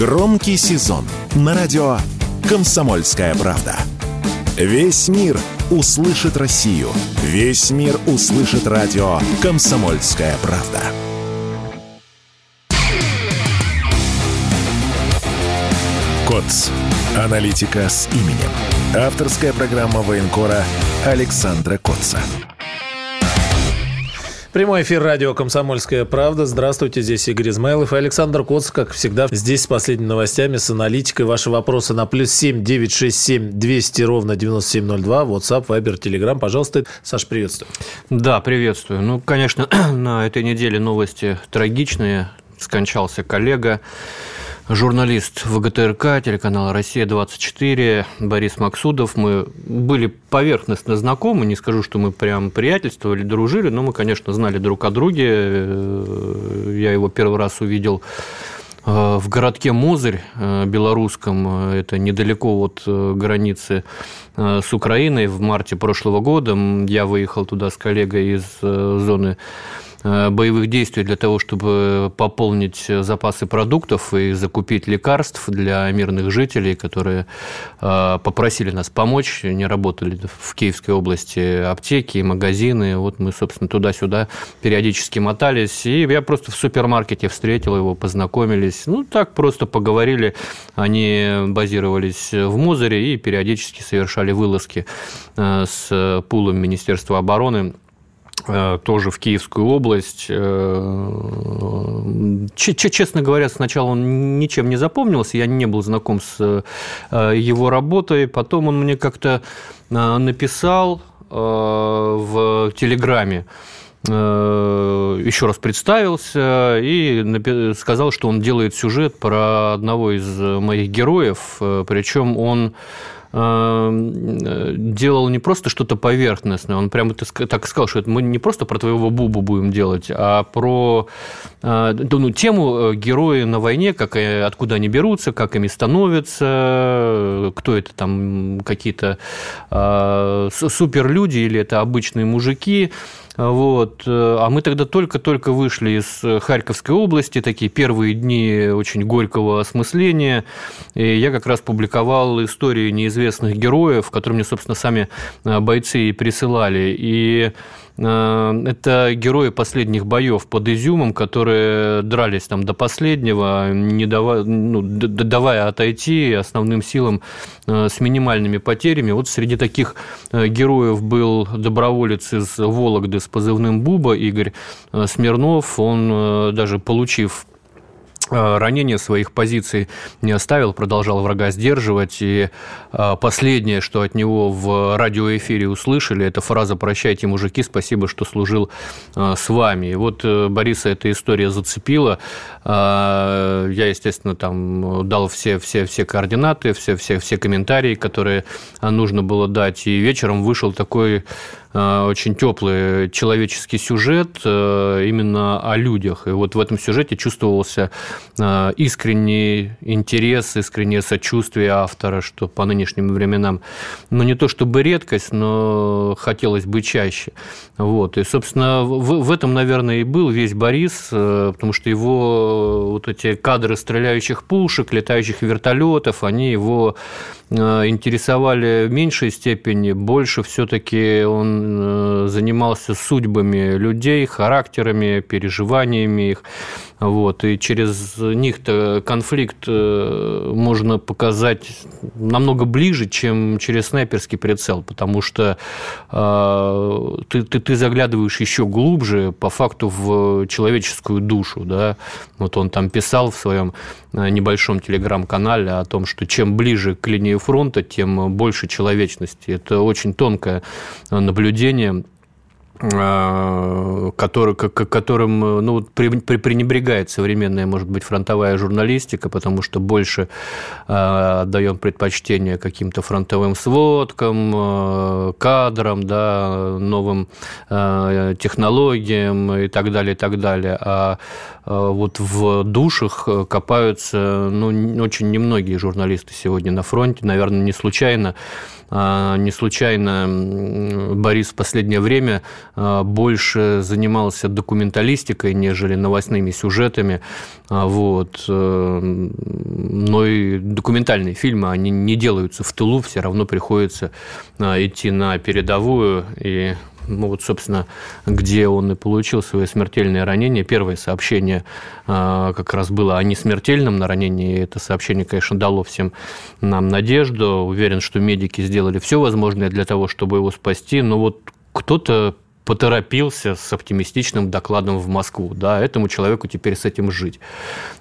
Громкий сезон на радио «Комсомольская правда». Весь мир услышит Россию. Весь мир услышит радио «Комсомольская правда». КОЦ. Аналитика с именем. Авторская программа военкора Александра Котца. Прямой эфир радио «Комсомольская правда». Здравствуйте, здесь Игорь Измайлов и Александр Коц, как всегда, здесь с последними новостями, с аналитикой. Ваши вопросы на плюс семь девять шесть семь двести ровно девяносто семь ноль два. WhatsApp, Viber, Telegram. Пожалуйста, Саш, приветствую. Да, приветствую. Ну, конечно, на этой неделе новости трагичные. Скончался коллега журналист ВГТРК, телеканала «Россия-24» Борис Максудов. Мы были поверхностно знакомы, не скажу, что мы прям приятельствовали, дружили, но мы, конечно, знали друг о друге. Э, я его первый раз увидел э, в городке Мозырь э, белорусском, это недалеко от границы с Украиной в марте прошлого года. Я выехал туда с коллегой из зоны боевых действий для того, чтобы пополнить запасы продуктов и закупить лекарств для мирных жителей, которые э, попросили нас помочь. Не работали в Киевской области аптеки, магазины. Вот мы, собственно, туда-сюда периодически мотались. И я просто в супермаркете встретил его, познакомились. Ну, так просто поговорили. Они базировались в Мозыре и периодически совершали вылазки э, с пулом Министерства обороны Э, тоже в Киевскую область. Э, честно говоря, сначала он ничем не запомнился, я не был знаком с э, его работой. Потом он мне как-то написал в Телеграме, еще раз представился и сказал, что он делает сюжет про одного из моих героев, причем он делал не просто что-то поверхностное, он прямо так сказал, что это мы не просто про твоего Бубу будем делать, а про э, ну, тему э, герои на войне, как, откуда они берутся, как ими становятся, кто это там, какие-то э, суперлюди или это обычные мужики, вот. А мы тогда только-только вышли из Харьковской области, такие первые дни очень горького осмысления. И я как раз публиковал истории неизвестных героев, которые мне, собственно, сами бойцы и присылали. И Э, это герои последних боев под Изюмом, которые дрались там до последнего, не давая, ну, давая отойти основным силам э, с минимальными потерями. Вот среди таких э, героев был доброволец из Вологды с позывным Буба Игорь Смирнов. Он даже получив Э, ранения своих позиций не оставил, продолжал врага сдерживать. И э, последнее, что от него в радиоэфире услышали, это фраза «Прощайте, мужики, спасибо, что служил э, с вами». И вот Бориса эта история зацепила. Я, естественно, там дал все, все, все координаты, все, все, все комментарии, которые нужно было дать. И вечером вышел такой очень теплый человеческий сюжет именно о людях. И вот в этом сюжете чувствовался искренний интерес, искреннее сочувствие автора, что по нынешним временам, ну, не то чтобы редкость, но хотелось бы чаще. Вот. И, собственно, в, в этом, наверное, и был весь Борис, потому что его вот эти кадры стреляющих пушек, летающих вертолетов, они его Э, интересовали в меньшей степени, больше все-таки он э, занимался судьбами людей, характерами, переживаниями их. Вот, и через них-то конфликт э, можно показать намного ближе, чем через снайперский прицел, потому что э, ты, ты, ты заглядываешь еще глубже, по факту, в человеческую душу. Да? Вот он там писал в своем э, небольшом телеграм-канале о том, что чем ближе к линии фронта, тем больше человечности. Это очень тонкое наблюдение Э, который, которым э, ну, пренебрегает современная, может быть, фронтовая журналистика, потому что больше э, отдаем предпочтение каким-то фронтовым сводкам, кадрам, да, новым технологиям и так далее, и так далее. А вот в душах копаются ну, очень немногие журналисты сегодня на фронте, наверное, не случайно. Не случайно Борис в последнее время больше занимался документалистикой, нежели новостными сюжетами. Вот. Но и документальные фильмы, они не делаются в тылу, все равно приходится идти на передовую и ну вот, собственно, где он и получил свое смертельное ранение. Первое сообщение а, как раз было о несмертельном на ранении. Это сообщение, конечно, дало всем нам надежду. Уверен, что медики сделали все возможное для того, чтобы его спасти. Но вот кто-то поторопился с оптимистичным докладом в Москву. Да, этому человеку теперь с этим жить.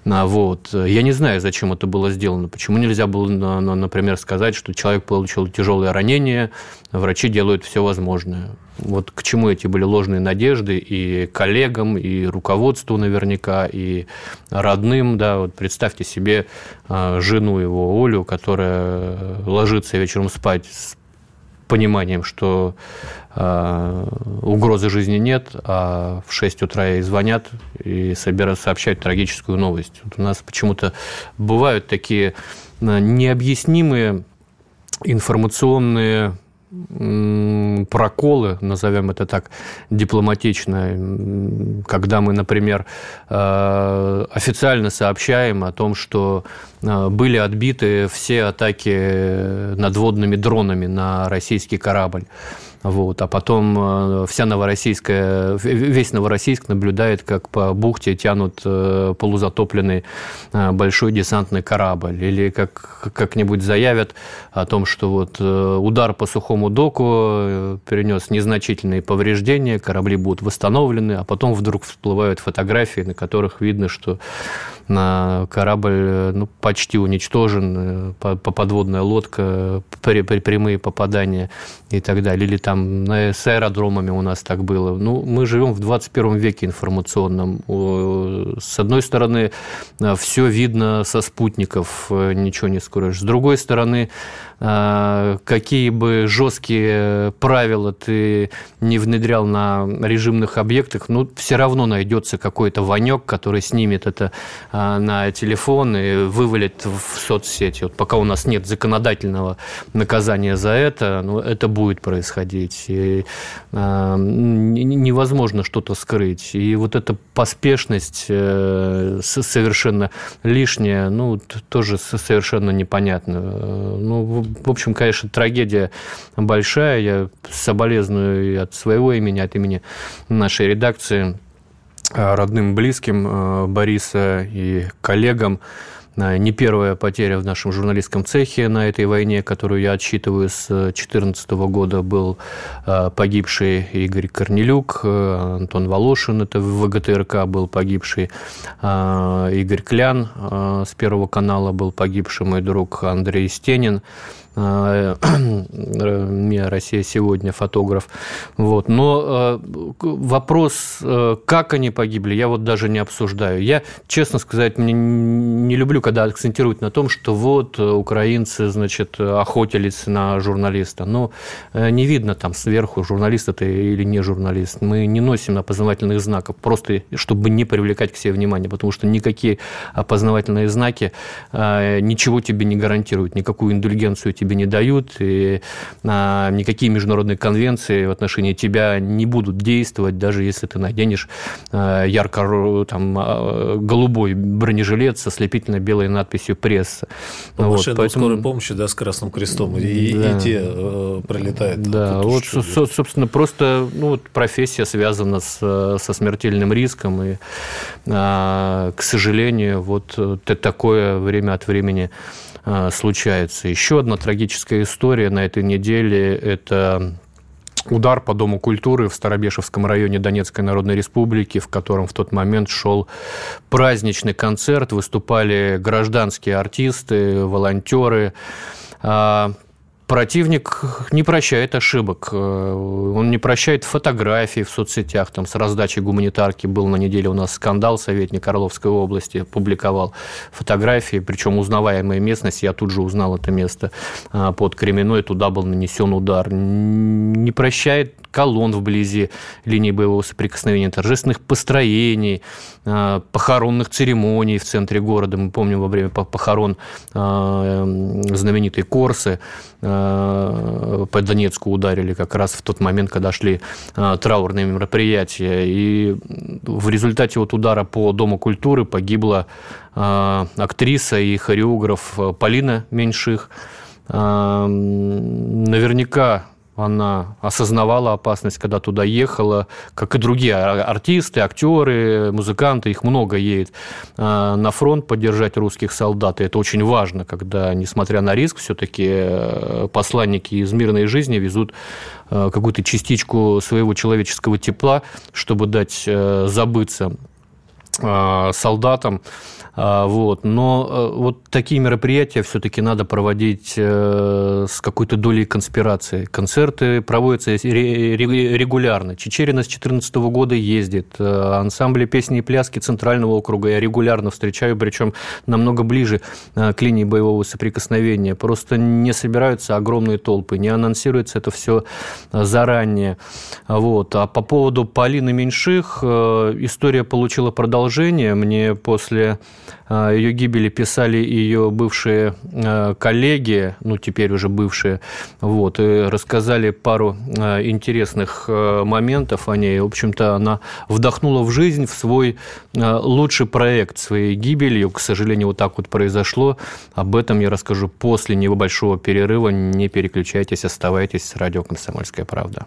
А, вот. Я не знаю, зачем это было сделано. Почему нельзя было, например, сказать, что человек получил тяжелое ранение, врачи делают все возможное. Вот к чему эти были ложные надежды и коллегам, и руководству наверняка, и родным. Да, вот представьте себе а, жену его, Олю, которая ложится вечером спать с пониманием, что э, угрозы жизни нет, а в 6 утра ей звонят и собирают сообщать трагическую новость. Вот у нас почему-то бывают такие а, необъяснимые информационные проколы, назовем это так дипломатично, когда мы, например, э, официально сообщаем о том, что э, были отбиты все атаки надводными дронами на российский корабль. Вот. А потом э, вся Новороссийская, весь Новороссийск наблюдает, как по бухте тянут э, полузатопленный э, большой десантный корабль. Или как, как-нибудь заявят о том, что вот удар по сухому доку перенес незначительные повреждения, корабли будут восстановлены, а потом вдруг всплывают фотографии, на которых видно, что корабль ну, почти уничтожен, подводная лодка, прямые попадания и так далее. Или там с аэродромами у нас так было. Ну, мы живем в 21 веке информационном. С одной стороны, все видно со спутников, э, ничего не скроешь. С другой стороны, какие бы жесткие правила ты не внедрял на режимных объектах, ну, все равно найдется какой-то ванек, который снимет это а, на телефон и вывалит в соцсети. Вот пока у нас нет законодательного наказания за это, ну, это будет происходить. И, э, невозможно что-то скрыть. И вот эта поспешность э, совершенно лишняя, ну, тоже совершенно непонятно. Ну, в общем, конечно, трагедия большая. Я соболезную и от своего имени, от имени нашей редакции э, родным, близким э, Бориса и коллегам. Э, не первая потеря в нашем журналистском цехе на этой войне, которую я отсчитываю с 2014 года, был погибший Игорь Корнелюк, Антон Волошин, это в ВГТРК был погибший Игорь Клян, с Первого канала был погибший мой друг Андрей Стенин. Э, МИА «Россия сегодня», фотограф. Вот. Но э, вопрос, э, как они погибли, я вот даже не обсуждаю. Я, честно сказать, мне не люблю, когда акцентируют на том, что вот украинцы, значит, охотились на журналиста. Но не видно там сверху, журналист это или не журналист. Мы не носим опознавательных знаков, просто чтобы не привлекать к себе внимание, потому что никакие опознавательные знаки ничего тебе не гарантируют, никакую индульгенцию тебе не дают, и а, никакие международные конвенции в отношении тебя не будут действовать, даже если ты наденешь а, ярко там, а, голубой бронежилет со слепительно белой надписью «Пресса». Ну, вот, машина поэтому... скорой помощи, да, с Красным Крестом, и, да. и те э, пролетают. Да, вот, со, собственно, просто ну, вот профессия связана с, со смертельным риском, и, к сожалению, вот э, такое время от времени а, случается. Еще одна трагическая история на этой неделе – это удар по Дому культуры в Старобешевском районе Донецкой Народной Республики, в котором в тот момент шел праздничный концерт, выступали гражданские артисты, волонтеры. Противник не прощает ошибок. Э, он не прощает фотографий в соцсетях. Там с раздачей гуманитарки был на неделе у нас скандал. Советник Орловской области публиковал фотографии, причем узнаваемая местность. Я тут же узнал это место а, под Кременной. Туда был нанесен удар. Не прощает колонн вблизи линии боевого соприкосновения, торжественных построений, э, похоронных церемоний в центре города. Мы помним во время похорон э, знаменитые Корсы по Донецку ударили как раз в тот момент, когда шли траурные мероприятия. И в результате вот удара по Дому культуры погибла актриса и хореограф Полина Меньших. Наверняка она осознавала опасность, когда туда ехала, как и другие артисты, актеры, музыканты, их много едет а, на фронт поддержать русских солдат. И это очень важно, когда, несмотря на риск, все-таки э, посланники из мирной жизни везут э, какую-то частичку своего человеческого тепла, чтобы дать э, забыться солдатам а, вот. Но э, вот такие мероприятия все-таки надо проводить э, с какой-то долей конспирации. Концерты проводятся регулярно. Чечерина с 2014 года ездит. Э, ансамбли песни и пляски Центрального округа я регулярно встречаю, причем намного ближе к линии боевого соприкосновения. Просто не собираются огромные толпы, не анонсируется это все заранее. Вот. А по поводу Полины Меньших история получила продолжение. Мне после а, ее гибели писали ее бывшие а, коллеги, ну, теперь уже бывшие, вот, и рассказали пару а, интересных моментов о ней. В общем-то, она вдохнула в жизнь, в свой лучший проект своей гибелью. К сожалению, вот так вот произошло. Об этом я расскажу после небольшого перерыва. Не переключайтесь, оставайтесь с радио «Комсомольская правда».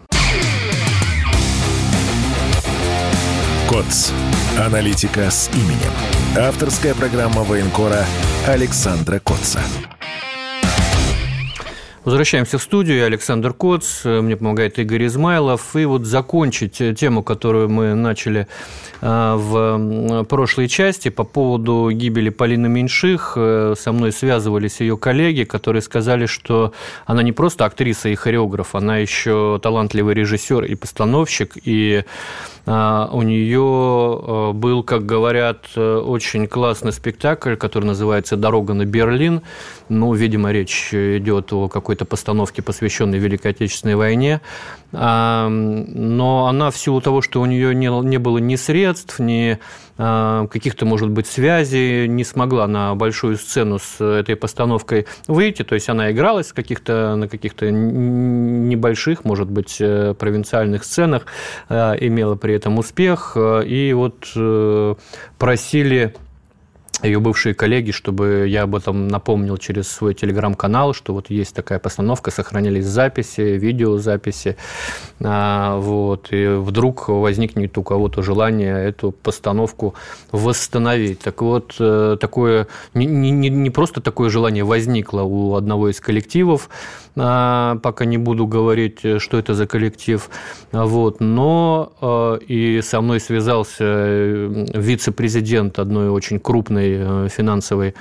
КОЦ. Аналитика с именем. Авторская программа военкора Александра Котца. Возвращаемся в студию. Я Александр Коц, мне помогает Игорь Измайлов. И вот закончить тему, которую мы начали а, в прошлой части по поводу гибели Полины Меньших. Э, со мной связывались ее коллеги, которые сказали, что она не просто актриса и хореограф, она еще талантливый режиссер и постановщик, и у нее э, был, как говорят, э, очень классный спектакль, который называется «Дорога на Берлин». Ну, видимо, речь идет о какой-то постановке, посвященной Великой Отечественной войне. Но она в силу того, что у нее не, не было ни средств, ни а, каких-то, может быть, связей, не смогла на большую сцену с этой постановкой выйти. То есть она игралась каких-то, на каких-то небольших, может быть, э, провинциальных сценах, э, имела при этом успех. Э, и вот просили ее бывшие коллеги, чтобы я об этом напомнил через свой телеграм-канал, что вот есть такая постановка, сохранились записи, видеозаписи, а, вот, и вдруг возникнет у кого-то желание эту постановку восстановить. Так вот, э, такое, не, не, не просто такое желание возникло у одного из коллективов, а, пока не буду говорить, что это за коллектив, вот, но э, и со мной связался э, вице-президент одной очень крупной финансовой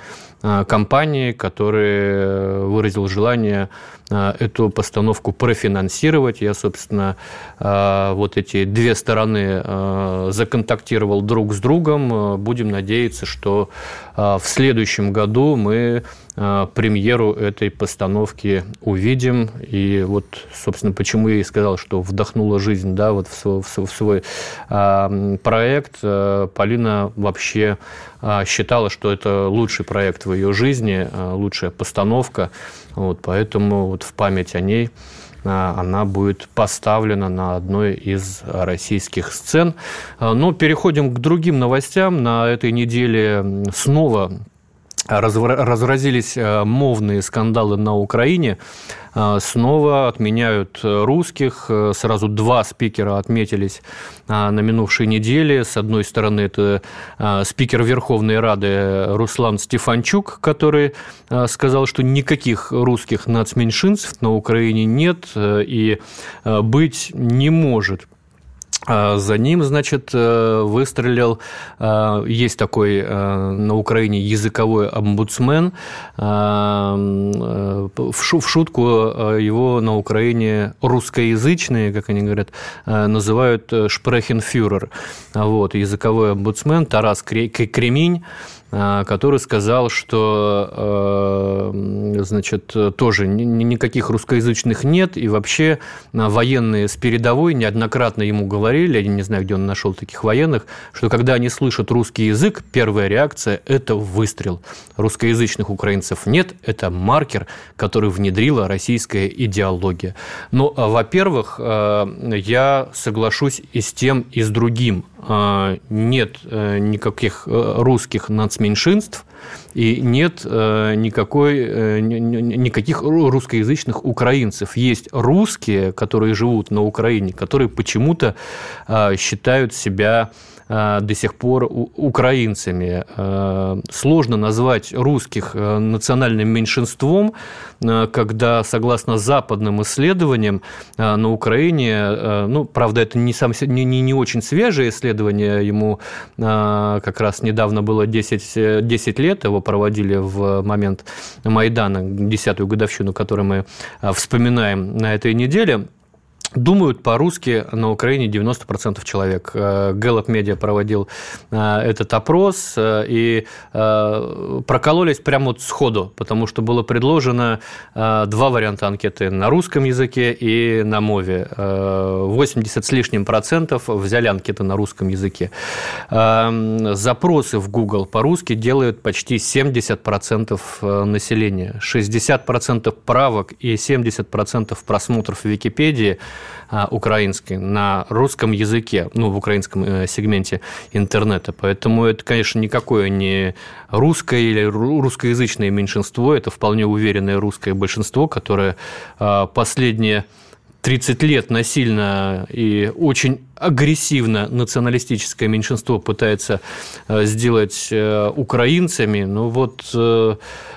компании, который выразил желание эту постановку профинансировать. Я, собственно, вот эти две стороны законтактировал друг с другом. Будем надеяться, что в следующем году мы Э, премьеру этой постановки увидим. И вот, собственно, почему я и сказал, что вдохнула жизнь да, вот в свой, в свой э, проект. Э, Полина вообще э, считала, что это лучший проект в ее жизни, э, лучшая постановка. Вот, поэтому вот в память о ней она будет поставлена на одной из российских сцен. Но переходим к другим новостям. На этой неделе снова разразились э, мовные скандалы на Украине, э, снова отменяют русских. Э, сразу два спикера отметились на минувшей неделе. С одной стороны, это спикер Верховной Рады Руслан Стефанчук, который сказал, что никаких русских нацменьшинств на Украине нет и быть не может. А за ним, значит, э, выстрелил, э, есть такой э, на Украине языковой омбудсмен. В шутку его на Украине русскоязычные, как они говорят, называют шпрехенфюрер. Вот, языковой омбудсмен Тарас Кремень который сказал, что, значит, тоже никаких русскоязычных нет, и вообще военные с передовой неоднократно ему говорили, я не знаю, где он нашел таких военных, что когда они слышат русский язык, первая реакция – это выстрел. Русскоязычных украинцев нет, это маркер, который внедрила российская идеология. Но, ну, во-первых, я соглашусь и с тем, и с другим. А, нет э, никаких э, русских нацменьшинств и нет э, никакой, никаких русскоязычных украинцев. Есть русские, которые живут на Украине, которые почему-то а, считают себя до сих пор украинцами. Э, сложно назвать русских э, национальным меньшинством, когда, согласно западным исследованиям, на Украине, ну, правда, это не, сам, не, не очень свежее исследование, ему как раз недавно было 10, 10 лет, его проводили в момент Майдана, десятую годовщину, которую мы вспоминаем на этой неделе – Думают по-русски на Украине 90% человек. Э, Гэллоп Медиа проводил э, этот опрос э, и прокололись прямо вот сходу, потому что было предложено два варианта анкеты на русском языке и на мове. 80 с лишним процентов взяли анкеты на русском языке. Запросы в Google по-русски делают почти 70% населения. 60% правок и 70% просмотров в Википедии – украинской на русском языке, ну, в украинском э, сегменте интернета. Поэтому это, конечно, никакое не русское или русскоязычное меньшинство, это вполне уверенное русское большинство, которое а, последние 30 лет насильно и очень агрессивно националистическое меньшинство пытается э, сделать э, украинцами. Ну вот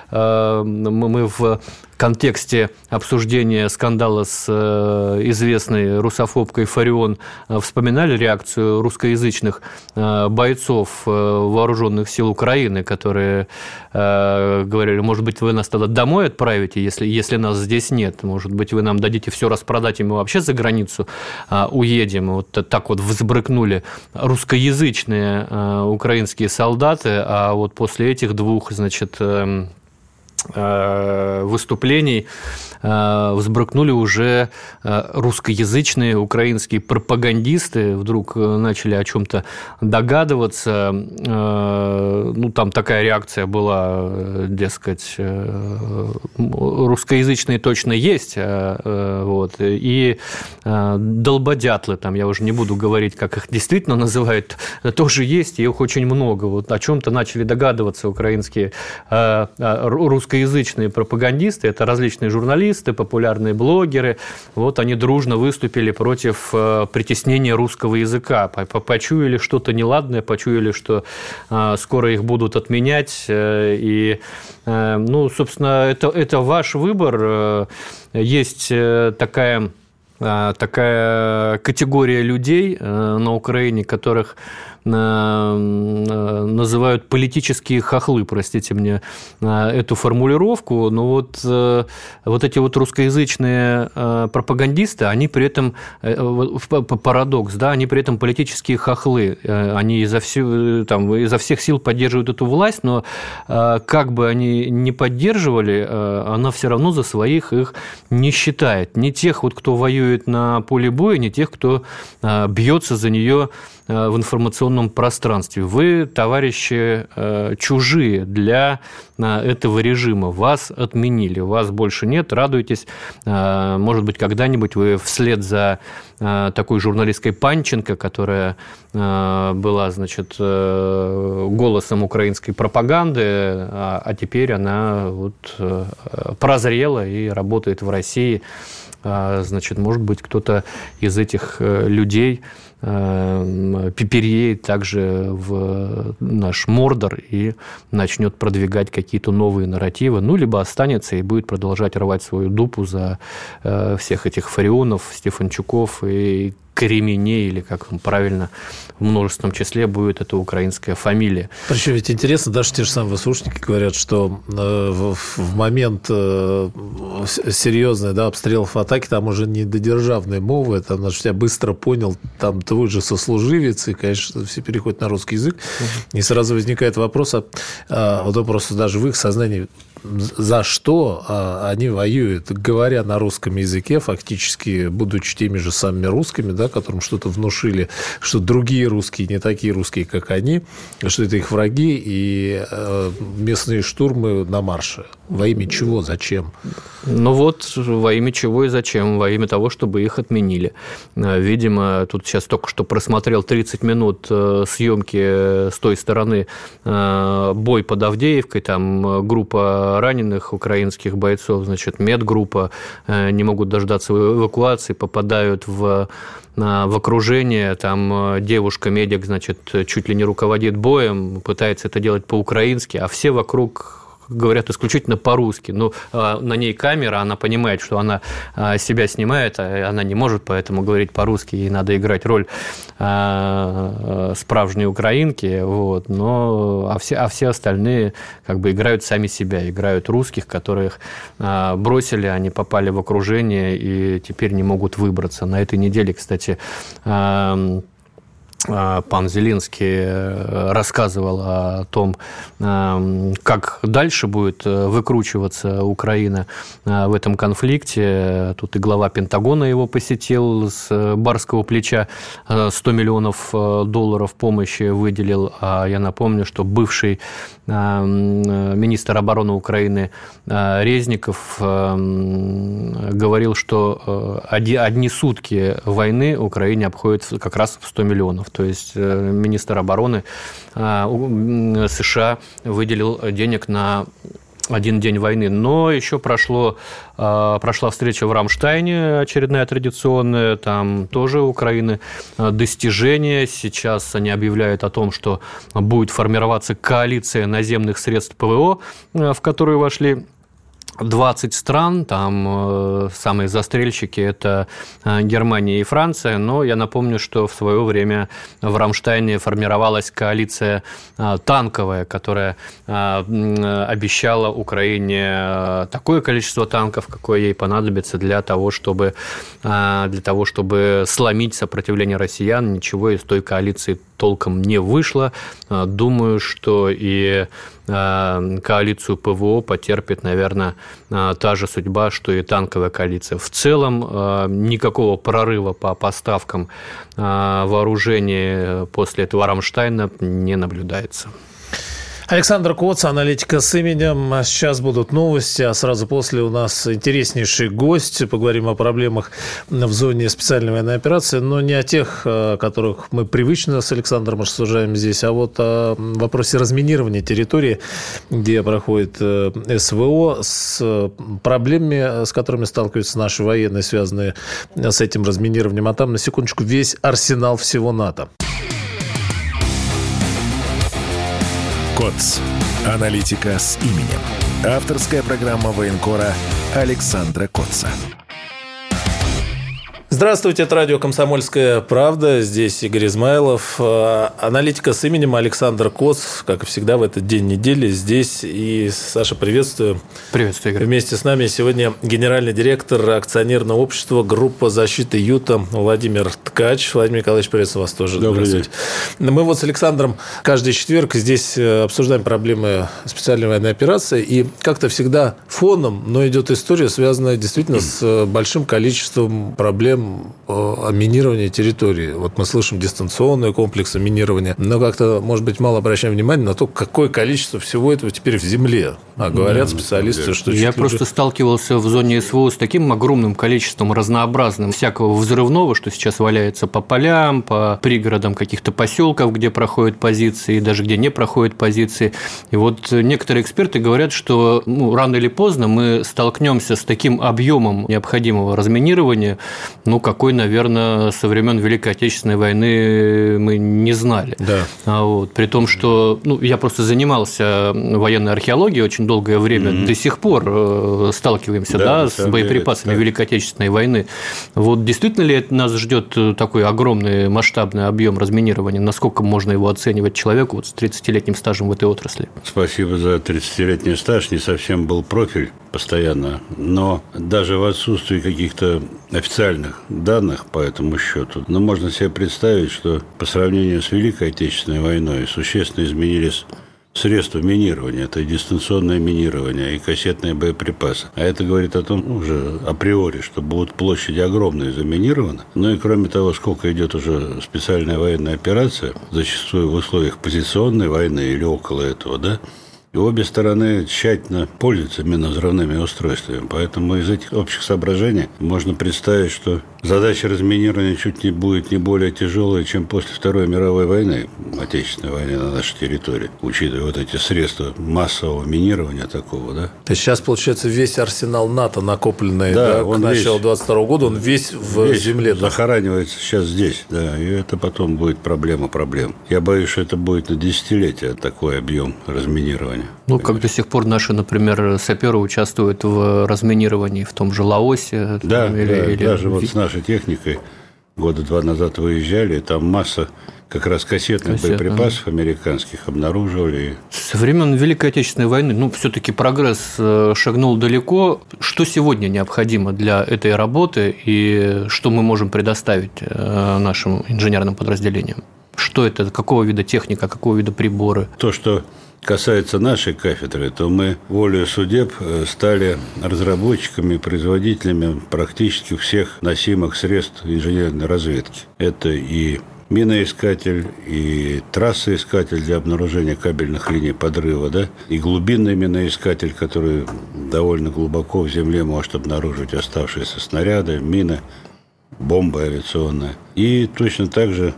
мы в контексте обсуждения скандала с э, известной русофобкой Фарион э, вспоминали реакцию русскоязычных э, бойцов вооруженных сил Украины, которые говорили, может быть, вы нас тогда домой отправите, если, если нас здесь нет, может быть, вы нам дадите все распродать, и мы вообще за границу уедем. Вот так вот взбрыкнули русскоязычные украинские солдаты, а вот после этих двух, значит, эм, выступлений э, взбрыкнули уже э, русскоязычные украинские пропагандисты, вдруг начали о чем-то догадываться. Ну, там такая реакция была, дескать, русскоязычные точно есть, вот, и долбодятлы, там, я уже не буду говорить, как их действительно называют, тоже есть, и их очень много. Вот о чем-то начали догадываться украинские русскоязычные русскоязычные пропагандисты, это различные журналисты, популярные блогеры, вот они дружно выступили против э, притеснения русского языка, почуяли что-то неладное, почуяли, что э, скоро их будут отменять, э, и, ну, собственно, это, это ваш выбор. Есть такая такая категория людей на Украине, которых называют политические хохлы, простите мне эту формулировку, но вот, э, вот эти вот русскоязычные э, пропагандисты, они при этом, э, парадокс, да, они при этом политические хохлы, они изо, всю, там, изо всех сил поддерживают эту власть, но как бы они не поддерживали, она все равно за своих их не считает. Не тех, вот, кто воюет на поле боя, не тех, кто бьется за нее Э, в информационном пространстве. Вы, товарищи, э, чужие для э, этого режима. Вас отменили, вас больше нет, радуйтесь. Может быть, когда-нибудь вы вслед за такой журналисткой Панченко, которая была, значит, голосом украинской пропаганды, а, а теперь она вот прозрела и работает в России. Значит, может быть, кто-то из этих людей переедет также в наш Мордор и начнет продвигать какие-то новые нарративы, ну, либо останется и будет продолжать рвать свою дупу за э, всех этих фарионов, Стефанчуков и Кремене, или как правильно в множественном числе будет эта украинская фамилия. Причем ведь интересно, даже те же самые слушники говорят, что э, в, момент э, серьезной да, обстрелов атаки там уже не додержавные мовы, там, значит, я быстро понял, там твой же сослуживец, и, конечно, все переходят на русский язык, и сразу возникает вопрос, а, а, вот вопрос даже в их сознании, за что а, они воюют, говоря на русском языке, фактически, будучи теми же самыми русскими, да, которым что-то внушили, что другие русские не такие русские, как они, что это их враги и э, местные штурмы на марше. Во имя чего? Зачем? Ну вот, во имя чего и зачем? Во имя того, чтобы их отменили. Э, видимо, тут сейчас только что просмотрел 30 минут э, съемки с той стороны бой под Авдеевкой, там группа раненых украинских бойцов, значит, медгруппа, э, не могут дождаться эвакуации, попадают в в окружение, там э, девушка-медик, значит, чуть ли не руководит боем, пытается это делать по-украински, а все вокруг говорят исключительно по-русски. Ну, а, на ней камера, она понимает, что она а, себя снимает, а она не может поэтому говорить по-русски, ей надо играть роль справжней украинки, вот, но, а все, а все остальные как бы играют сами себя, играют русских, которых бросили, они попали в окружение и теперь не могут выбраться. На этой неделе, кстати, пан Зеленский э, рассказывал о том, э, как дальше будет э, выкручиваться Украина в этом конфликте. Тут и глава Пентагона его посетил с барского плеча 100 миллионов долларов помощи выделил. А я напомню, что бывший министр обороны Украины Резников говорил, что одни сутки войны Украине обходят как раз в 100 миллионов. То есть э, министр обороны э, США выделил денег на один день войны. Но еще прошло, э, прошла встреча в Рамштайне, очередная традиционная, там тоже Украины достижения. Сейчас они объявляют о том, что будет формироваться коалиция наземных средств ПВО, в которую вошли 20 стран, там э, самые застрельщики – это э, Германия и Франция, но я напомню, что в свое время в Рамштайне формировалась коалиция э, танковая, которая обещала Украине такое количество танков, какое ей понадобится для того, чтобы, для того, чтобы сломить сопротивление россиян. Ничего из той коалиции толком не вышло. Думаю, что и Э, коалицию ПВО потерпит, наверное, э, та же судьба, что и танковая коалиция. В целом э, никакого прорыва по поставкам вооружения после этого Рамштайна не наблюдается. Александр Коц, аналитика с именем. Сейчас будут новости, а сразу после у нас интереснейший гость. Поговорим о проблемах в зоне специальной военной операции, но не о тех, о которых мы привычно с Александром рассуждаем здесь, а вот о вопросе разминирования территории, где проходит э, СВО, с проблемами, с которыми сталкиваются наши военные, связанные с этим разминированием. А там, на секундочку, весь арсенал всего НАТО. КОЦ. Аналитика с именем. Авторская программа военкора Александра Котца. Здравствуйте, это радио «Комсомольская правда». Здесь Игорь Измайлов. А, аналитика с именем Александр Коц, как и всегда в этот день недели здесь. И, Саша, приветствую. Приветствую, Игорь. Вместе с нами сегодня генеральный директор акционерного общества «Группа защиты Юта» Владимир Ткач. Владимир Николаевич, приветствую вас тоже. Добрый день. Мы вот с Александром каждый четверг здесь э, обсуждаем проблемы специальной военной операции. И как-то всегда фоном, но идет история, связанная действительно с э, большим количеством проблем о минировании территории. Вот мы слышим дистанционные комплексы минирования, но как-то, может быть, мало обращаем внимание на то, какое количество всего этого теперь в земле. А говорят специалисты, что... Я просто же... сталкивался в зоне СВО с таким огромным количеством разнообразным всякого взрывного, что сейчас валяется по полям, по пригородам каких-то поселков, где проходят позиции, даже где не проходят позиции. И вот некоторые эксперты говорят, что ну, рано или поздно мы столкнемся с таким объемом необходимого разминирования, ну, какой, наверное, со времен Великой Отечественной войны мы не знали. Да. А вот, при том, что ну, я просто занимался военной археологией очень долгое время, mm-hmm. до сих пор э, сталкиваемся да, да, с боеприпасами деле, Великой Отечественной войны. Вот действительно ли нас ждет такой огромный масштабный объем разминирования? Насколько можно его оценивать человеку вот с 30-летним стажем в этой отрасли? Спасибо за 30-летний стаж. Не совсем был профиль постоянно, но даже в отсутствии каких-то официальных данных по этому счету, но можно себе представить, что по сравнению с Великой Отечественной войной существенно изменились средства минирования. Это и дистанционное минирование, и кассетные боеприпасы. А это говорит о том ну, уже априори, что будут площади огромные заминированы. Ну и кроме того, сколько идет уже специальная военная операция, зачастую в условиях позиционной войны или около этого, да, обе стороны тщательно пользуются минно-взрывными устройствами. Поэтому из этих общих соображений можно представить, что задача разминирования чуть не будет не более тяжелая, чем после Второй мировой войны, Отечественной войны на нашей территории, учитывая вот эти средства массового минирования такого, да. То есть сейчас, получается, весь арсенал НАТО, накопленный да, да, он к началу 22 года, он весь в весь земле. захоранивается сейчас здесь, да, и это потом будет проблема проблем. Я боюсь, что это будет на десятилетия такой объем разминирования. Ну, как до сих пор наши, например, саперы участвуют в разминировании в том же Лаосе. Да, там, или, да или... даже вот с нашей техникой года два назад выезжали, там масса как раз кассетных Кассет, боеприпасов американских обнаруживали. Со времен Великой Отечественной войны, ну, все-таки прогресс э, шагнул далеко. Что сегодня необходимо для этой работы и что мы можем предоставить э, нашим инженерным подразделениям? Что это, какого вида техника, какого вида приборы? То, что касается нашей кафедры, то мы волею судеб э, стали разработчиками, производителями практически всех носимых средств инженерной разведки. Это и миноискатель, и трассоискатель для обнаружения кабельных линий подрыва, да, и глубинный миноискатель, который довольно глубоко в земле может обнаружить оставшиеся снаряды, мины, бомбы авиационные. И точно так же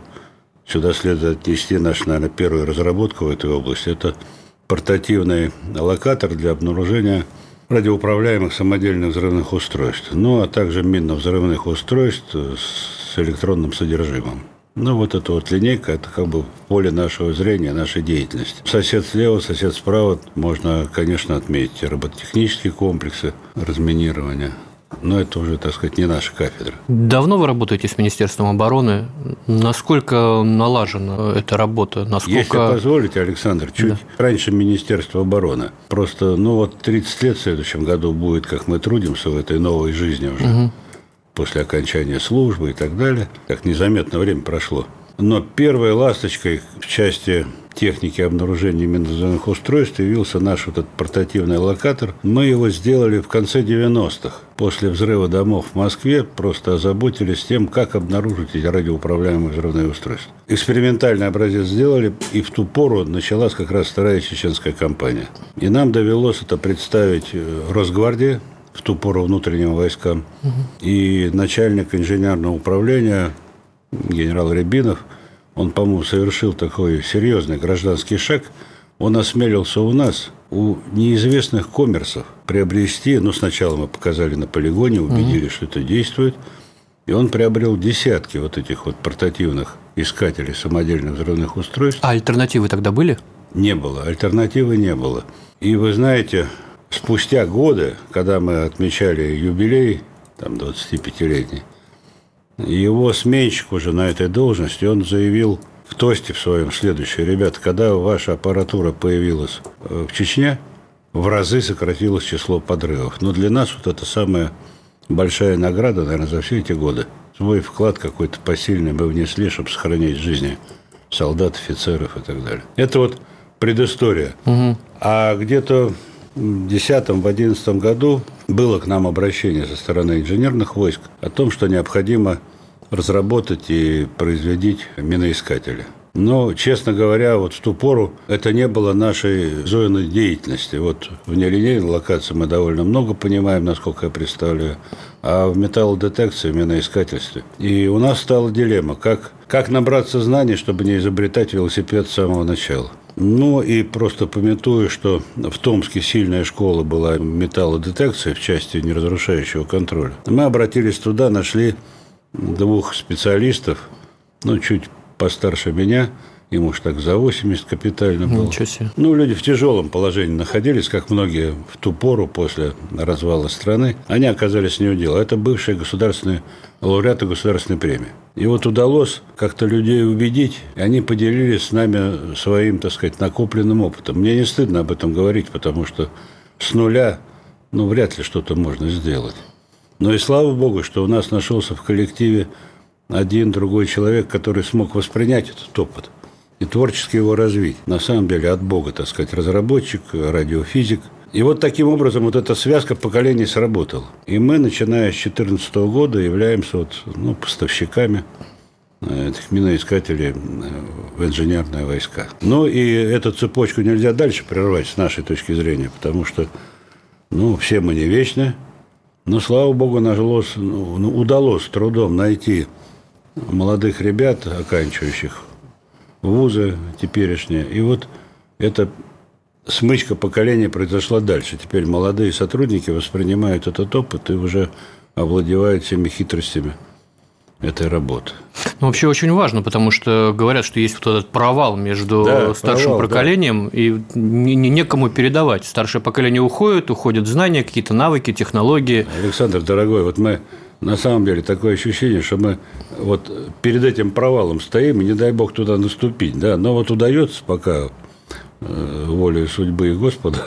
сюда следует отнести нашу, наверное, первую разработку в этой области. Это портативный локатор для обнаружения радиоуправляемых самодельных взрывных устройств, ну а также минно-взрывных устройств с электронным содержимым. Ну, вот эта вот линейка, это как бы поле нашего зрения, нашей деятельности. Сосед слева, сосед справа, можно, конечно, отметить робототехнические комплексы разминирования – но это уже, так сказать, не наша кафедра. Давно вы работаете с Министерством обороны? Насколько налажена эта работа? Насколько... Если позволите, Александр, чуть да. раньше Министерства обороны. Просто, ну вот 30 лет в следующем году будет, как мы трудимся в этой новой жизни уже. Угу. После окончания службы и так далее. Как незаметно время прошло. Но первой ласточкой в части техники обнаружения миноземных устройств явился наш вот этот портативный локатор. Мы его сделали в конце 90-х. После взрыва домов в Москве просто озаботились тем, как обнаружить эти радиоуправляемые взрывные устройства. Экспериментальный образец сделали, и в ту пору началась как раз вторая чеченская кампания. И нам довелось это представить э, Росгвардии, в ту пору внутренним войскам, угу. и начальник инженерного управления генерал Рябинов, он, по-моему, совершил такой серьезный гражданский шаг. Он осмелился у нас, у неизвестных коммерсов, приобрести, ну, сначала мы показали на полигоне, убедили, угу. что это действует, и он приобрел десятки вот этих вот портативных искателей самодельных взрывных устройств. А альтернативы тогда были? Не было, альтернативы не было. И вы знаете, спустя годы, когда мы отмечали юбилей, там, 25-летний, его сменщик уже на этой должности, он заявил в тосте в своем следующее. Ребята, когда ваша аппаратура появилась э, в Чечне, в разы сократилось число подрывов. Но для нас вот это самая большая награда, наверное, за все эти годы. Свой вклад какой-то посильный мы внесли, чтобы сохранять жизни солдат, офицеров и так далее. Это вот предыстория. Угу. А где-то 2010-2011 году было к нам обращение со стороны инженерных войск о том, что необходимо разработать и производить миноискатели. Но, честно говоря, вот в ту пору это не было нашей зоной деятельности. Вот в нелинейной локации мы довольно много понимаем, насколько я представляю, а в металлодетекции, миноискательстве. И у нас стала дилемма, как, как набраться знаний, чтобы не изобретать велосипед с самого начала. Ну и просто пометую, что в Томске сильная школа была металлодетекции в части неразрушающего контроля. Мы обратились туда, нашли двух специалистов, ну, чуть постарше меня – Ему уж так за 80 капитально было. Ничего себе. Ну, люди в тяжелом положении находились, как многие в ту пору после развала страны. Они оказались не у дела. Это бывшие государственные лауреаты государственной премии. И вот удалось как-то людей убедить, и они поделились с нами своим, так сказать, накопленным опытом. Мне не стыдно об этом говорить, потому что с нуля, ну, вряд ли что-то можно сделать. Но и слава богу, что у нас нашелся в коллективе один другой человек, который смог воспринять этот опыт – и творчески его развить. На самом деле от Бога, так сказать, разработчик, радиофизик. И вот таким образом вот эта связка поколений сработала. И мы, начиная с 2014 года, являемся вот, ну, поставщиками э, этих миноискателей э, в инженерные войска. Ну и эту цепочку нельзя дальше прервать с нашей точки зрения, потому что ну, все мы не вечны, но, слава богу, нажилось, ну, ну удалось трудом найти молодых ребят, оканчивающих вузы теперешние. И вот эта смычка поколения произошла дальше. Теперь молодые сотрудники воспринимают этот опыт и уже овладевают всеми хитростями этой работы. Ну, вообще очень важно, потому что говорят, что есть вот этот провал между да, старшим провал, поколением да. и не, не, некому передавать. Старшее поколение уходит, уходят знания, какие-то навыки, технологии. Александр, дорогой, вот мы на самом деле такое ощущение, что мы вот перед этим провалом стоим, и не дай бог туда наступить, да, но вот удается пока э, волей судьбы и Господа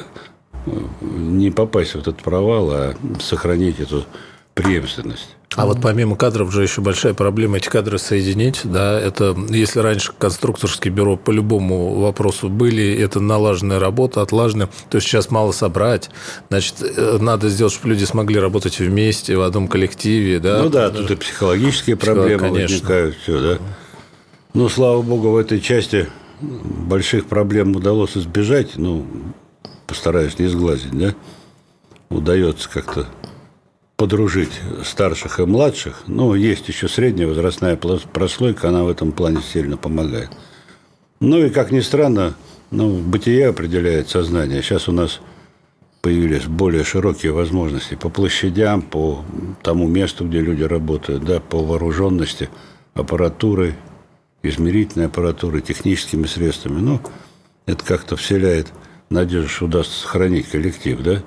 не попасть в этот провал, а сохранить эту преемственность. А вот помимо кадров же еще большая проблема эти кадры соединить. Да, это если раньше конструкторские бюро по любому вопросу были, это налаженная работа, отлаженная, то сейчас мало собрать. Значит, э, надо сделать, чтобы люди смогли работать вместе, в одном коллективе. Да? Ну да, тут и психологические проблемы Конечно. возникают, все, да. Ну, слава богу, в этой части больших проблем удалось избежать. Ну, постараюсь не сглазить, да. Удается как-то подружить старших и младших. Ну, есть еще средняя возрастная прослойка, она в этом плане сильно помогает. Ну и, как ни странно, ну, бытие определяет сознание. Сейчас у нас появились более широкие возможности по площадям, по тому месту, где люди работают, да, по вооруженности, аппаратурой, измерительной аппаратурой, техническими средствами. Ну, это как-то вселяет надежду, что удастся сохранить коллектив, да?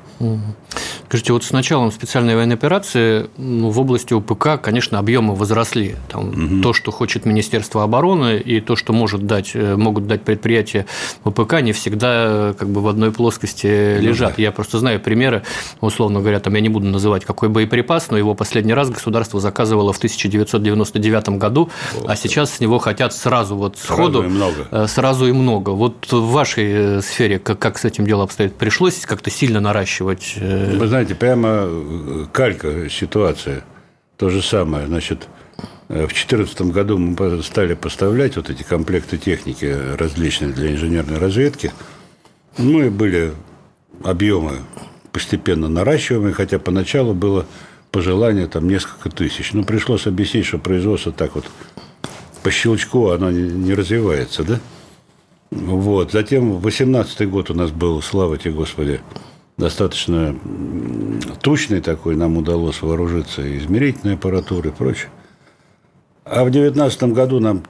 Скажите, вот с началом специальной военной операции ну, в области УПК, конечно, объемы возросли. Там угу. То, что хочет Министерство обороны, и то, что может дать, э, могут дать предприятия УПК, не всегда как бы в одной плоскости ну лежат. Да. Я просто знаю примеры, условно говоря, там я не буду называть какой боеприпас, но его последний раз государство заказывало в 1999 году, вот. а сейчас с него хотят сразу вот сходу. Сразу и много. Э, сразу и много. Вот в вашей э, сфере как, как с этим делом обстоит? Пришлось как-то сильно наращивать? Вы знаете, прямо э, калька ситуация. То же самое. Значит, э, в 2014 году мы стали поставлять вот эти комплекты техники различные для инженерной разведки. Ну и были объемы постепенно наращиваемые, хотя поначалу было пожелание там несколько тысяч. Но пришлось объяснить, что производство так вот по щелчку оно не развивается, да? Вот. Затем 18 год у нас был, слава тебе, Господи, достаточно тучный такой, нам удалось вооружиться измерительной аппаратурой и прочее. А в 2019 году нам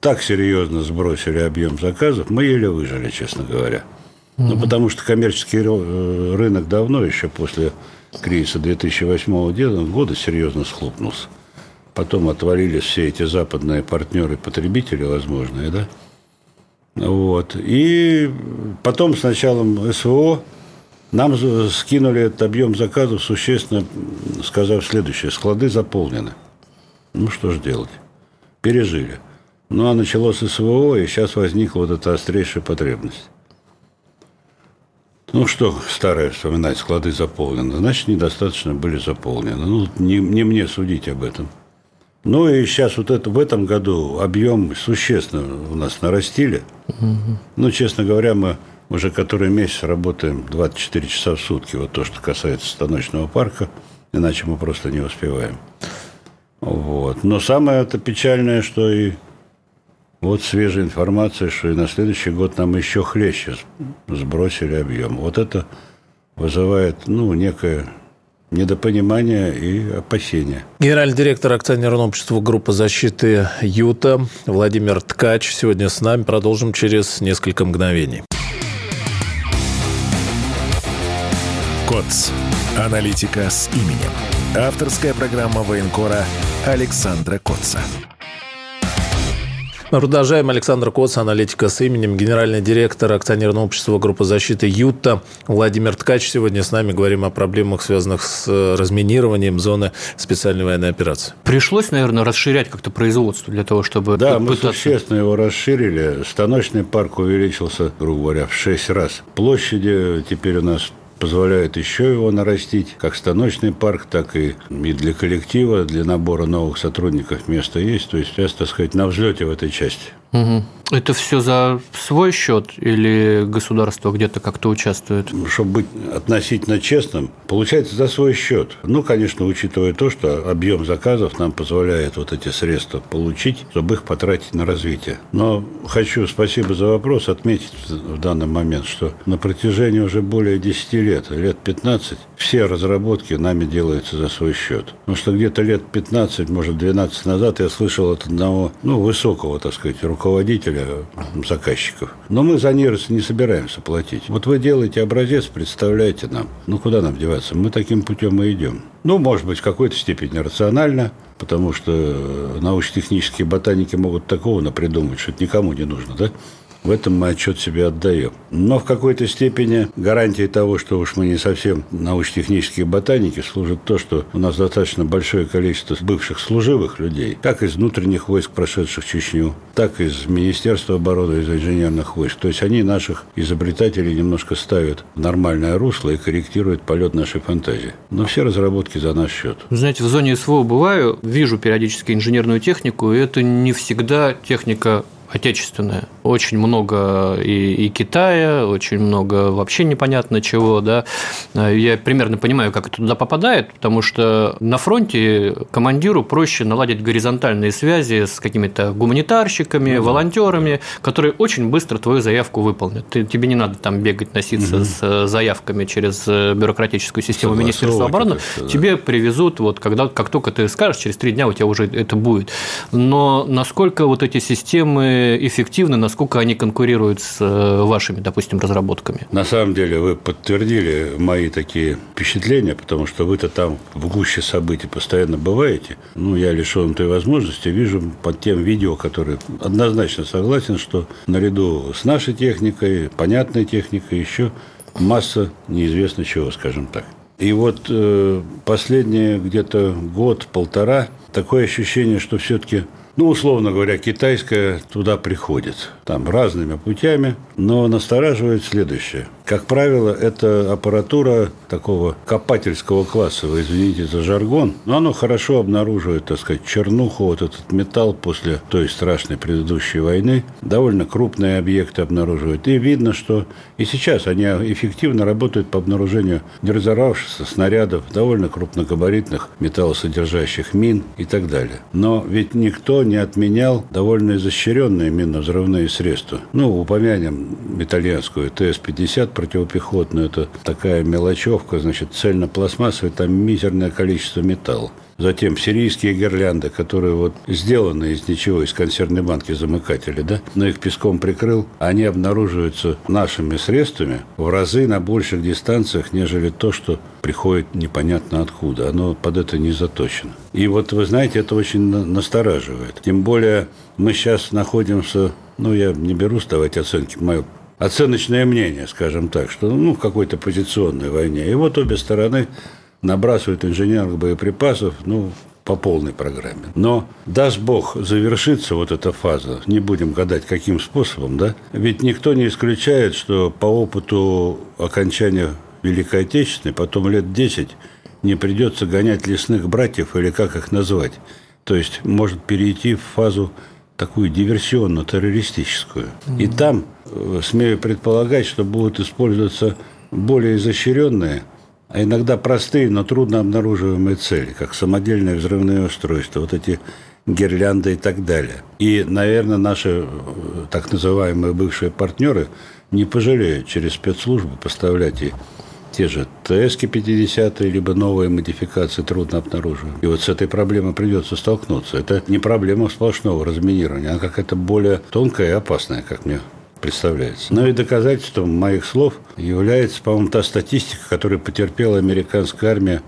так серьезно сбросили объем заказов, мы еле выжили, честно говоря. Ну, потому что коммерческий э, рынок давно, еще после кризиса 2008 года, серьезно схлопнулся. Потом отвалились все эти западные партнеры-потребители возможные, да? Вот. И потом с началом СВО нам скинули этот объем заказов существенно, сказав следующее. Склады заполнены. Ну, что же делать? Пережили. Ну, а началось СВО, и сейчас возникла вот эта острейшая потребность. Ну, что старое вспоминать, склады заполнены. Значит, недостаточно были заполнены. Ну, не, не мне судить об этом. Ну, и сейчас вот это, в этом году объем существенно у нас нарастили. Угу. Ну, честно говоря, мы уже который месяц работаем 24 часа в сутки. Вот то, что касается станочного парка. Иначе мы просто не успеваем. Вот. Но самое это печальное, что и вот свежая информация, что и на следующий год нам еще хлеще сбросили объем. Вот это вызывает, ну, некое недопонимания и опасения. Генеральный директор акционерного общества группы защиты «Юта» Владимир Ткач сегодня с нами. Продолжим через несколько мгновений. КОЦ. Аналитика с именем. Авторская программа военкора Александра Котца. Мы продолжаем. Александр Коц, аналитика с именем, генеральный директор акционерного общества группы защиты «Юта». Владимир Ткач. Сегодня с нами говорим о проблемах, связанных с э, разминированием зоны специальной военной операции. Пришлось, наверное, расширять как-то производство для того, чтобы... Да, мы существенно его расширили. Станочный парк увеличился, грубо говоря, в 6 раз. Площади теперь у нас позволяет еще его нарастить, как станочный парк, так и, и для коллектива, для набора новых сотрудников место есть. То есть, я, так сказать, на взлете в этой части. Угу. Это все за свой счет или государство где-то как-то участвует? Чтобы быть относительно честным, получается за свой счет. Ну, конечно, учитывая то, что объем заказов нам позволяет вот эти средства получить, чтобы их потратить на развитие. Но хочу, спасибо за вопрос, отметить в данный момент, что на протяжении уже более 10 лет, лет 15, все разработки нами делаются за свой счет. Потому что где-то лет 15, может 12 назад я слышал от одного, ну, высокого, так сказать, руководителя заказчиков. Но мы за нервы не собираемся платить. Вот вы делаете образец, представляете нам. Ну, куда нам деваться? Мы таким путем и идем. Ну, может быть, в какой-то степени рационально, потому что научно-технические ботаники могут такого напридумать, что это никому не нужно, да? В этом мы отчет себе отдаем. Но в какой-то степени гарантией того, что уж мы не совсем научно-технические ботаники, служит то, что у нас достаточно большое количество бывших служивых людей, как из внутренних войск, прошедших Чечню, так и из Министерства обороны, из инженерных войск. То есть они наших изобретателей немножко ставят в нормальное русло и корректируют полет нашей фантазии. Но все разработки за наш счет. Вы знаете, в зоне СВО бываю, вижу периодически инженерную технику, и это не всегда техника отечественная. Очень много и, и Китая, очень много вообще непонятно чего, да. Я примерно понимаю, как это туда попадает, потому что на фронте командиру проще наладить горизонтальные связи с какими-то гуманитарщиками, ну, волонтерами, которые очень быстро твою заявку выполнят. Ты, тебе не надо там бегать, носиться угу. с заявками через бюрократическую систему Министерства обороны. Да. Тебе привезут, вот когда, как только ты скажешь, через три дня у тебя уже это будет. Но насколько вот эти системы эффективны, насколько они конкурируют с э, вашими, допустим, разработками? На самом деле вы подтвердили мои такие впечатления, потому что вы-то там в гуще событий постоянно бываете. Ну, я лишен той возможности, вижу под тем видео, которые однозначно согласен, что наряду с нашей техникой, понятной техникой, еще масса неизвестно чего, скажем так. И вот э, последние где-то год-полтора такое ощущение, что все-таки ну, условно говоря, китайская туда приходит. Там разными путями. Но настораживает следующее. Как правило, это аппаратура такого копательского класса, вы извините за жаргон, но оно хорошо обнаруживает, так сказать, чернуху, вот этот металл после той страшной предыдущей войны. Довольно крупные объекты обнаруживают. И видно, что и сейчас они эффективно работают по обнаружению не разорвавшихся снарядов, довольно крупногабаритных металлосодержащих мин и так далее. Но ведь никто не отменял довольно изощренные минно-взрывные средства. Ну, упомянем итальянскую ТС-50 противопехотную. Это такая мелочевка, значит, цельно-пластмассовая, там мизерное количество металла. Затем сирийские гирлянды, которые вот сделаны из ничего, из консервной банки замыкатели, да, но их песком прикрыл, они обнаруживаются нашими средствами в разы на больших дистанциях, нежели то, что приходит непонятно откуда. Оно под это не заточено. И вот, вы знаете, это очень настораживает. Тем более мы сейчас находимся, ну, я не берусь давать оценки, мое оценочное мнение, скажем так, что ну, в какой-то позиционной войне. И вот обе стороны набрасывают инженерных боеприпасов, ну, по полной программе. Но, даст Бог, завершится вот эта фаза, не будем гадать, каким способом, да? Ведь никто не исключает, что по опыту окончания Великой Отечественной потом лет 10 не придется гонять лесных братьев, или как их назвать. То есть может перейти в фазу такую диверсионно-террористическую. И там, э, смею предполагать, что будут использоваться более изощренные а иногда простые, но трудно обнаруживаемые цели, как самодельные взрывные устройства, вот эти гирлянды и так далее. И, наверное, наши э, так называемые бывшие партнеры не пожалеют через спецслужбы поставлять и те же ТСК-50, либо новые модификации трудно обнаруживаем. И вот с этой проблемой придется столкнуться. Это не проблема сплошного разминирования, она какая-то более тонкая и опасная, как мне представляется. Но и доказательством моих слов является, по-моему, та статистика, которую потерпела американская армия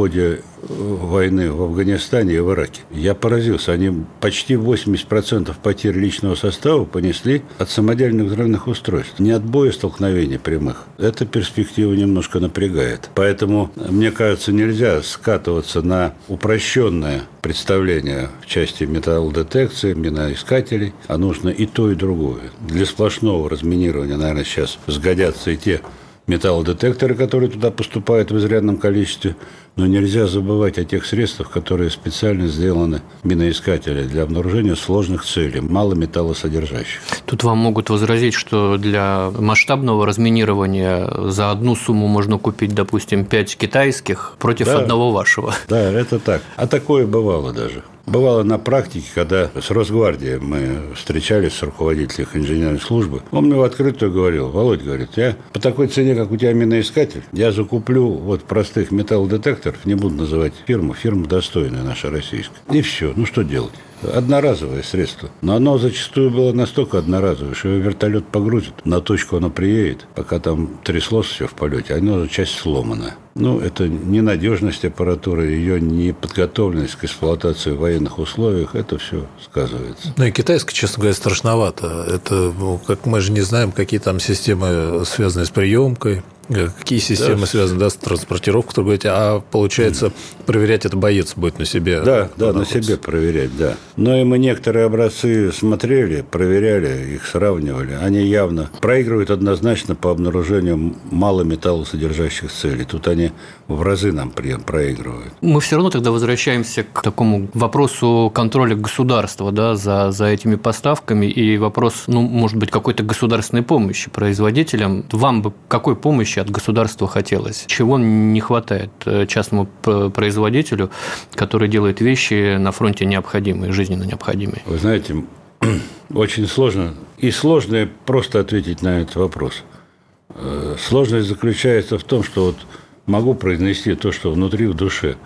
ходе э, войны в Афганистане и в Ираке. Я поразился. Они почти 80% потерь личного состава понесли от самодельных взрывных устройств. Не от боя столкновений прямых. Эта перспектива немножко напрягает. Поэтому, мне кажется, нельзя скатываться на упрощенное представление в части металлодетекции, миноискателей, а нужно и то, и другое. Для сплошного разминирования, наверное, сейчас сгодятся и те металлодетекторы, которые туда поступают в изрядном количестве, но нельзя забывать о тех средствах, которые специально сделаны миноискатели для обнаружения сложных целей, мало металлосодержащих. Тут вам могут возразить, что для масштабного разминирования за одну сумму можно купить, допустим, 5 китайских против да, одного вашего. Да, это так. А такое бывало даже. Бывало на практике, когда с Росгвардией мы встречались с руководителем инженерной службы, он мне в открытую говорил, Володь, говорит, я по такой цене, как у тебя миноискатель, я закуплю вот простых металлодетекторов, не буду называть фирму, фирма достойная наша российская. И все, ну что делать? Одноразовое средство. Но оно зачастую было настолько одноразовое, что его вертолет погрузит, на точку оно приедет, пока там тряслось все в полете, оно часть сломана. Ну, это ненадежность аппаратуры, ее неподготовленность к эксплуатации в военных условиях, это все сказывается. Ну и китайское, честно говоря, страшновато. Это, ну, как мы же не знаем, какие там системы связаны с приемкой, какие системы да. связаны да, с транспортировкой, то говорите, а получается, проверять это боец будет на себе? Да, да, на себе проверять, да. Но и мы некоторые образцы смотрели, проверяли, их сравнивали. Они явно проигрывают однозначно по обнаружению мало металлосодержащих целей. Тут они в разы нам проигрывают. Мы все равно тогда возвращаемся к такому вопросу контроля государства да, за, за этими поставками и вопрос, ну, может быть, какой-то государственной помощи производителям. Вам бы какой помощи от государства хотелось? Чего не хватает э, частному производителю, который делает вещи на фронте необходимые, жизненно необходимые? Вы знаете, очень сложно, и сложно просто ответить на этот вопрос. Э, сложность заключается в том, что вот могу произнести то, что внутри в душе.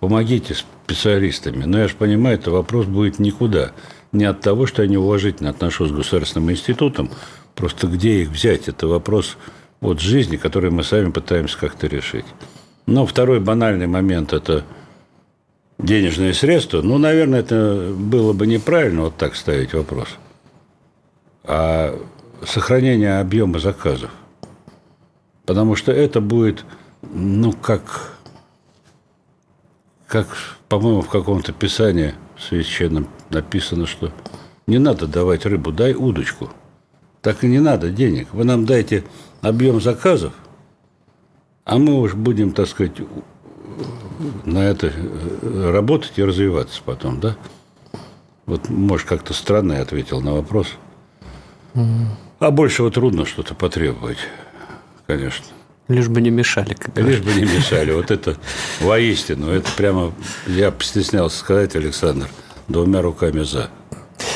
Помогите специалистами. Но я же понимаю, это вопрос будет никуда. Не от того, что я неуважительно отношусь к государственным институтам, просто где их взять, это вопрос от жизни, который мы сами пытаемся как-то решить. Но второй банальный момент – это денежные средства. Ну, наверное, это было бы неправильно вот так ставить вопрос. А сохранение объема заказов. Потому что это будет, ну, как, как по-моему, в каком-то писании священном написано, что не надо давать рыбу, дай удочку. Так и не надо денег. Вы нам дайте объем заказов, а мы уж будем, так сказать, на это э, работать и развиваться потом, да? Вот, может, как-то странно я ответил на вопрос. А большего трудно что-то потребовать, конечно. Лишь бы не мешали. Как Лишь бы не мешали. Вот это воистину. Это прямо, я постеснялся сказать, Александр, двумя руками за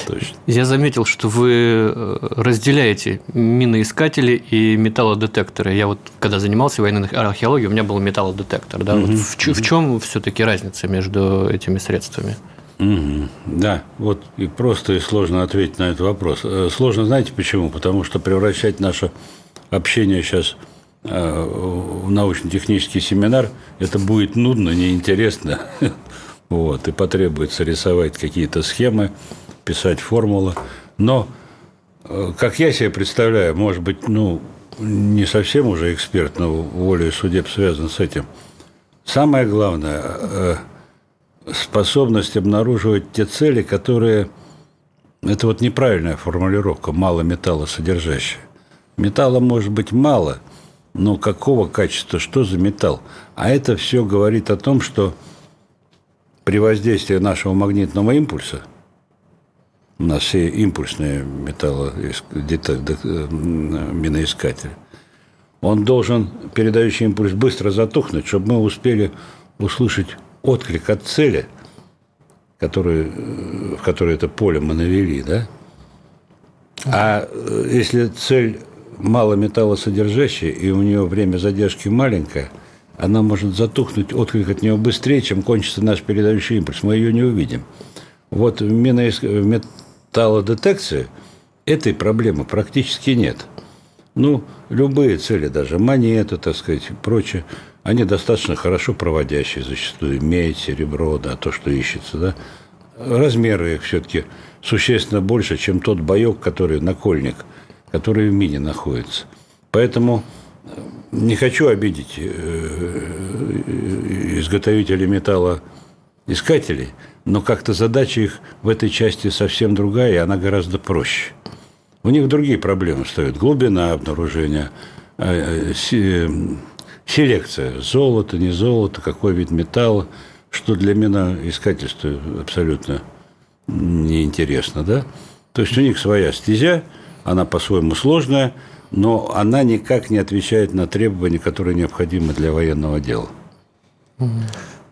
точно. Я заметил, что вы э, разделяете миноискатели и металлодетекторы. Я вот, когда занимался военной археологией, у меня был металлодетектор. Да? Угу. Вот в, в чем все-таки разница между этими средствами? Угу. Да, вот и просто и сложно ответить на этот вопрос. Э, сложно, знаете почему? Потому что превращать наше общение сейчас э, в научно-технический семинар, это будет нудно, неинтересно. Вот, и потребуется рисовать какие-то схемы, писать формулы. Но, э, как я себе представляю, может быть, ну, не совсем уже эксперт, но волей судеб связан с этим. Самое главное э, – способность обнаруживать те цели, которые… Это вот неправильная формулировка, мало металла содержащая. Металла может быть мало, но какого качества, что за металл? А это все говорит о том, что при воздействии нашего магнитного импульса – у нас все импульсные металломиноискатели. Он должен, передающий импульс, быстро затухнуть, чтобы мы успели услышать отклик от цели, который, в которой это поле мы навели, да? А э, если цель мало металлосодержащая, и у нее время задержки маленькое, она может затухнуть, отклик от нее быстрее, чем кончится наш передающий импульс. Мы ее не увидим. Вот в металлодетекции этой проблемы практически нет. Ну, любые цели, даже монеты, так сказать, и прочее, они достаточно хорошо проводящие зачастую. Медь, серебро, да, то, что ищется, да. Размеры их все-таки существенно больше, чем тот боек, который накольник, который в мине находится. Поэтому не хочу обидеть э, изготовителей металлоискателей, но как-то задача их в этой части совсем другая, и она гораздо проще. У них другие проблемы стоят. Глубина обнаружения, э, э, селекция. Золото, не золото, какой вид металла, что для миноискательства абсолютно неинтересно. Да? То есть у них своя стезя, она по-своему сложная – но она никак не отвечает на требования, которые необходимы для военного дела.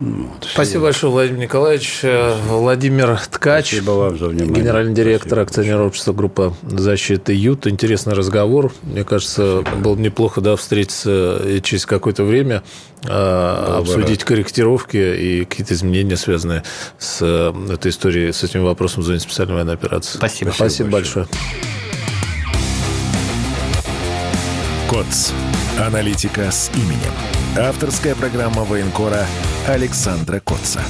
Вот, Спасибо большое, Владимир Николаевич. Э, Владимир Ткач, Спасибо вам за внимание. генеральный директор акционерного общества группа защиты ЮТ. Интересный разговор. Мне кажется, Спасибо. было бы неплохо да, встретиться и через какое-то время э, обсудить рад. корректировки и какие-то изменения, связанные с э, этой историей, с этим вопросом в зоне специальной военной операции. Спасибо. Спасибо, Спасибо большое. большое. КОЦ. Аналитика с именем. Авторская программа военкора Александра Котца.